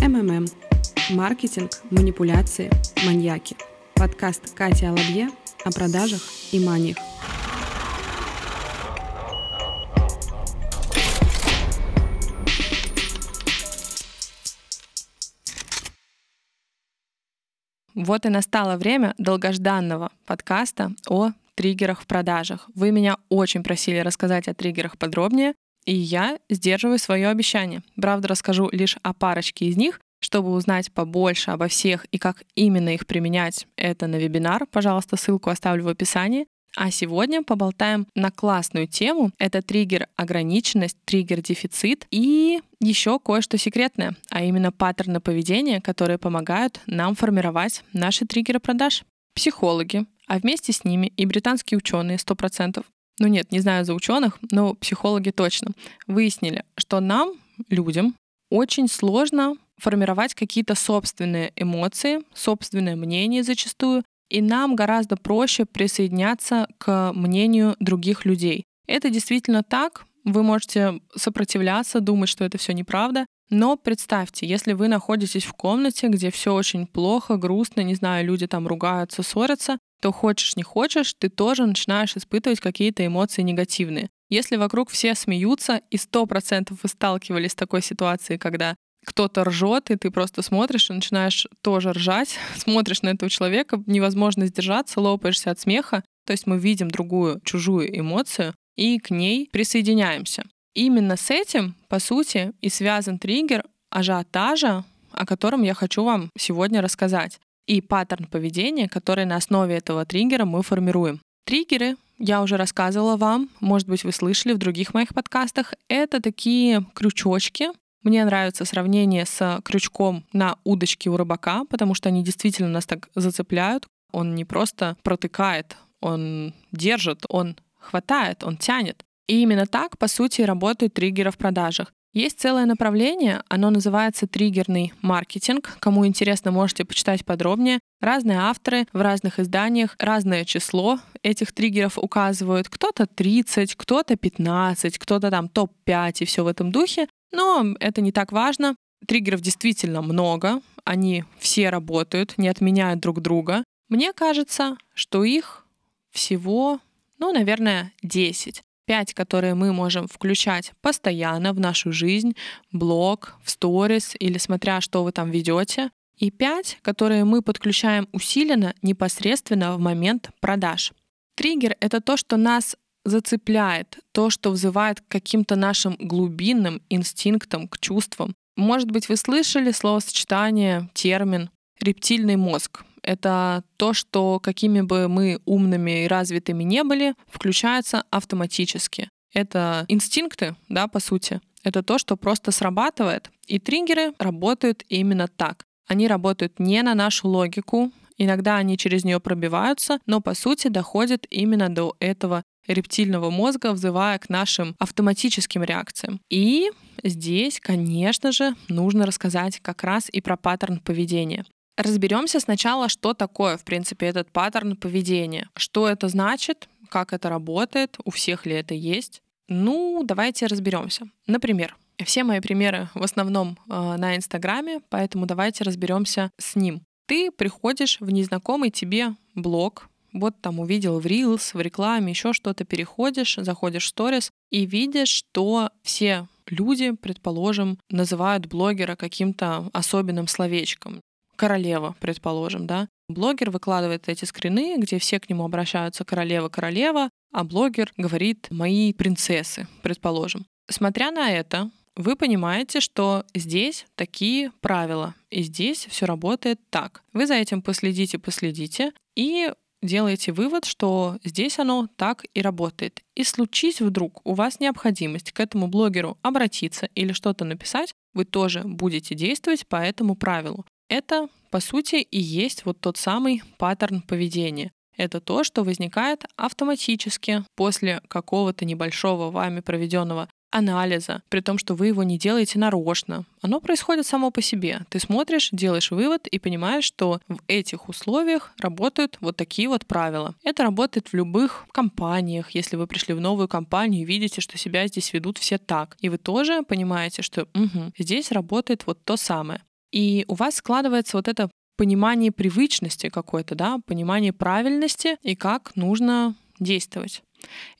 МММ. Маркетинг, манипуляции, маньяки. Подкаст Кати Алабье о продажах и маниях. Вот и настало время долгожданного подкаста о триггерах в продажах. Вы меня очень просили рассказать о триггерах подробнее, и я сдерживаю свое обещание. Правда, расскажу лишь о парочке из них, чтобы узнать побольше обо всех и как именно их применять, это на вебинар. Пожалуйста, ссылку оставлю в описании. А сегодня поболтаем на классную тему. Это триггер ограниченность, триггер дефицит и еще кое-что секретное, а именно паттерны поведения, которые помогают нам формировать наши триггеры продаж. Психологи, а вместе с ними и британские ученые 100%, ну нет, не знаю за ученых, но психологи точно, выяснили, что нам, людям, очень сложно формировать какие-то собственные эмоции, собственное мнение зачастую, и нам гораздо проще присоединяться к мнению других людей. Это действительно так. Вы можете сопротивляться, думать, что это все неправда. Но представьте, если вы находитесь в комнате, где все очень плохо, грустно, не знаю, люди там ругаются, ссорятся, то хочешь не хочешь, ты тоже начинаешь испытывать какие-то эмоции негативные. Если вокруг все смеются, и сто процентов вы сталкивались с такой ситуацией, когда кто-то ржет, и ты просто смотришь и начинаешь тоже ржать, смотришь на этого человека, невозможно сдержаться, лопаешься от смеха. То есть мы видим другую, чужую эмоцию и к ней присоединяемся. Именно с этим, по сути, и связан триггер ажиотажа, о котором я хочу вам сегодня рассказать и паттерн поведения, который на основе этого триггера мы формируем. Триггеры, я уже рассказывала вам, может быть, вы слышали в других моих подкастах, это такие крючочки. Мне нравится сравнение с крючком на удочке у рыбака, потому что они действительно нас так зацепляют. Он не просто протыкает, он держит, он хватает, он тянет. И именно так, по сути, работают триггеры в продажах. Есть целое направление, оно называется триггерный маркетинг. Кому интересно, можете почитать подробнее. Разные авторы в разных изданиях разное число этих триггеров указывают. Кто-то 30, кто-то 15, кто-то там топ-5 и все в этом духе. Но это не так важно. Триггеров действительно много, они все работают, не отменяют друг друга. Мне кажется, что их всего, ну, наверное, 10. 5, которые мы можем включать постоянно в нашу жизнь, блог, в сторис или смотря, что вы там ведете, и 5, которые мы подключаем усиленно непосредственно в момент продаж. Триггер — это то, что нас зацепляет, то, что вызывает к каким-то нашим глубинным инстинктам, к чувствам. Может быть, вы слышали словосочетание, термин «рептильный мозг» это то, что какими бы мы умными и развитыми не были, включается автоматически. Это инстинкты, да, по сути. Это то, что просто срабатывает. И триггеры работают именно так. Они работают не на нашу логику, иногда они через нее пробиваются, но по сути доходят именно до этого рептильного мозга, взывая к нашим автоматическим реакциям. И здесь, конечно же, нужно рассказать как раз и про паттерн поведения. Разберемся сначала, что такое, в принципе, этот паттерн поведения. Что это значит, как это работает, у всех ли это есть. Ну, давайте разберемся. Например, все мои примеры в основном э, на Инстаграме, поэтому давайте разберемся с ним. Ты приходишь в незнакомый тебе блог, вот там увидел в Reels, в рекламе, еще что-то, переходишь, заходишь в сторис и видишь, что все люди, предположим, называют блогера каким-то особенным словечком королева, предположим, да. Блогер выкладывает эти скрины, где все к нему обращаются королева-королева, а блогер говорит «мои принцессы», предположим. Смотря на это, вы понимаете, что здесь такие правила, и здесь все работает так. Вы за этим последите, последите, и делаете вывод, что здесь оно так и работает. И случись вдруг у вас необходимость к этому блогеру обратиться или что-то написать, вы тоже будете действовать по этому правилу. Это, по сути, и есть вот тот самый паттерн поведения. Это то, что возникает автоматически после какого-то небольшого вами проведенного анализа, при том, что вы его не делаете нарочно. Оно происходит само по себе. Ты смотришь, делаешь вывод и понимаешь, что в этих условиях работают вот такие вот правила. Это работает в любых компаниях. Если вы пришли в новую компанию и видите, что себя здесь ведут все так, и вы тоже понимаете, что угу, здесь работает вот то самое. И у вас складывается вот это понимание привычности какой-то, да, понимание правильности и как нужно действовать.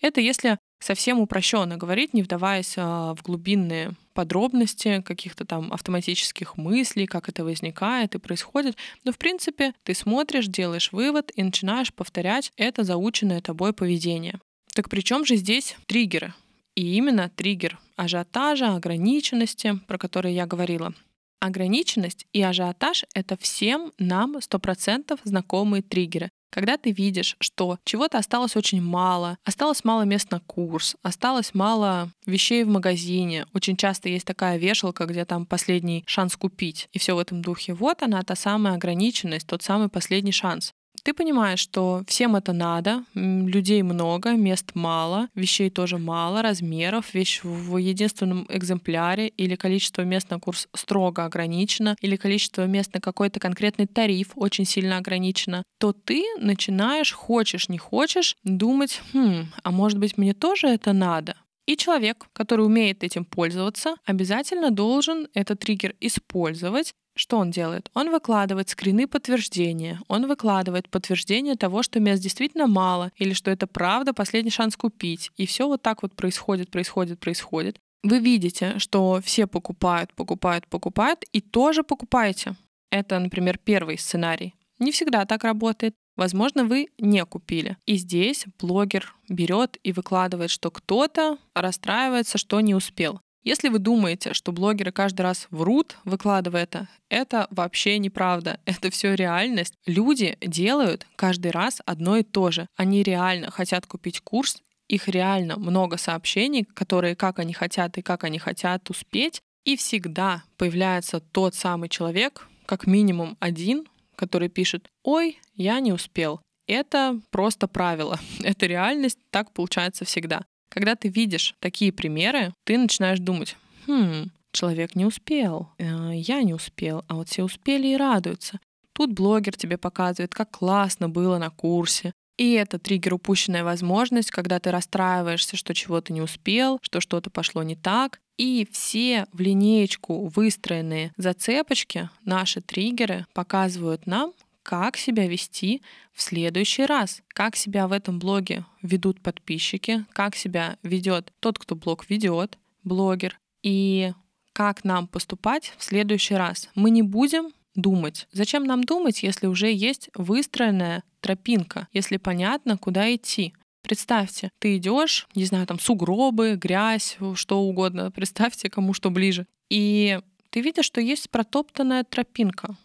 Это если совсем упрощенно говорить, не вдаваясь а, в глубинные подробности каких-то там автоматических мыслей, как это возникает и происходит. Но, в принципе, ты смотришь, делаешь вывод и начинаешь повторять это заученное тобой поведение. Так при чем же здесь триггеры? И именно триггер ажиотажа, ограниченности, про который я говорила. Ограниченность и ажиотаж — это всем нам 100% знакомые триггеры. Когда ты видишь, что чего-то осталось очень мало, осталось мало мест на курс, осталось мало вещей в магазине, очень часто есть такая вешалка, где там последний шанс купить, и все в этом духе. Вот она, та самая ограниченность, тот самый последний шанс. Ты понимаешь, что всем это надо, людей много, мест мало, вещей тоже мало, размеров, вещь в единственном экземпляре или количество мест на курс строго ограничено, или количество мест на какой-то конкретный тариф очень сильно ограничено, то ты начинаешь, хочешь, не хочешь, думать, хм, а может быть мне тоже это надо? И человек, который умеет этим пользоваться, обязательно должен этот триггер использовать что он делает? Он выкладывает скрины подтверждения, он выкладывает подтверждение того, что мест действительно мало, или что это правда последний шанс купить. И все вот так вот происходит, происходит, происходит. Вы видите, что все покупают, покупают, покупают, и тоже покупаете. Это, например, первый сценарий. Не всегда так работает. Возможно, вы не купили. И здесь блогер берет и выкладывает, что кто-то расстраивается, что не успел. Если вы думаете, что блогеры каждый раз врут, выкладывая это, это вообще неправда. Это все реальность. Люди делают каждый раз одно и то же. Они реально хотят купить курс, их реально много сообщений, которые как они хотят и как они хотят успеть. И всегда появляется тот самый человек, как минимум один, который пишет «Ой, я не успел». Это просто правило. Это реальность, так получается всегда. Когда ты видишь такие примеры, ты начинаешь думать, хм, человек не успел, э, я не успел, а вот все успели и радуются. Тут блогер тебе показывает, как классно было на курсе. И это триггер упущенная возможность, когда ты расстраиваешься, что чего-то не успел, что что-то пошло не так. И все в линеечку выстроенные зацепочки, наши триггеры, показывают нам, как себя вести в следующий раз, как себя в этом блоге ведут подписчики, как себя ведет тот, кто блог ведет, блогер, и как нам поступать в следующий раз. Мы не будем думать. Зачем нам думать, если уже есть выстроенная тропинка, если понятно, куда идти? Представьте, ты идешь, не знаю, там сугробы, грязь, что угодно. Представьте, кому что ближе. И ты видишь, что есть протоптанная тропинка.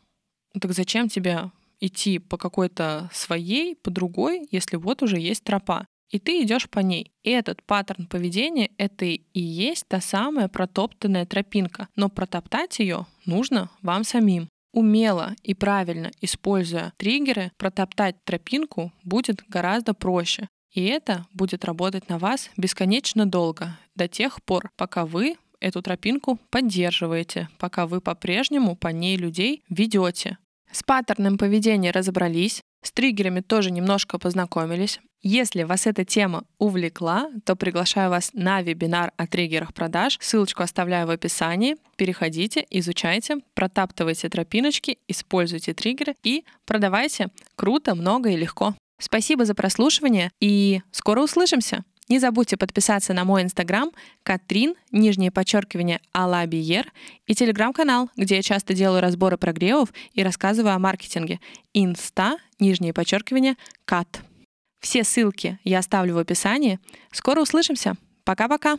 Так зачем тебе идти по какой-то своей, по другой, если вот уже есть тропа. И ты идешь по ней. И этот паттерн поведения — это и есть та самая протоптанная тропинка. Но протоптать ее нужно вам самим. Умело и правильно используя триггеры, протоптать тропинку будет гораздо проще. И это будет работать на вас бесконечно долго, до тех пор, пока вы эту тропинку поддерживаете, пока вы по-прежнему по ней людей ведете. С паттерном поведения разобрались, с триггерами тоже немножко познакомились. Если вас эта тема увлекла, то приглашаю вас на вебинар о триггерах продаж. Ссылочку оставляю в описании. Переходите, изучайте, протаптывайте тропиночки, используйте триггеры и продавайте круто, много и легко. Спасибо за прослушивание и скоро услышимся! Не забудьте подписаться на мой инстаграм Катрин, нижнее подчеркивание, Алабиер и телеграм-канал, где я часто делаю разборы прогревов и рассказываю о маркетинге. Инста, нижнее подчеркивание, Кат. Все ссылки я оставлю в описании. Скоро услышимся. Пока-пока.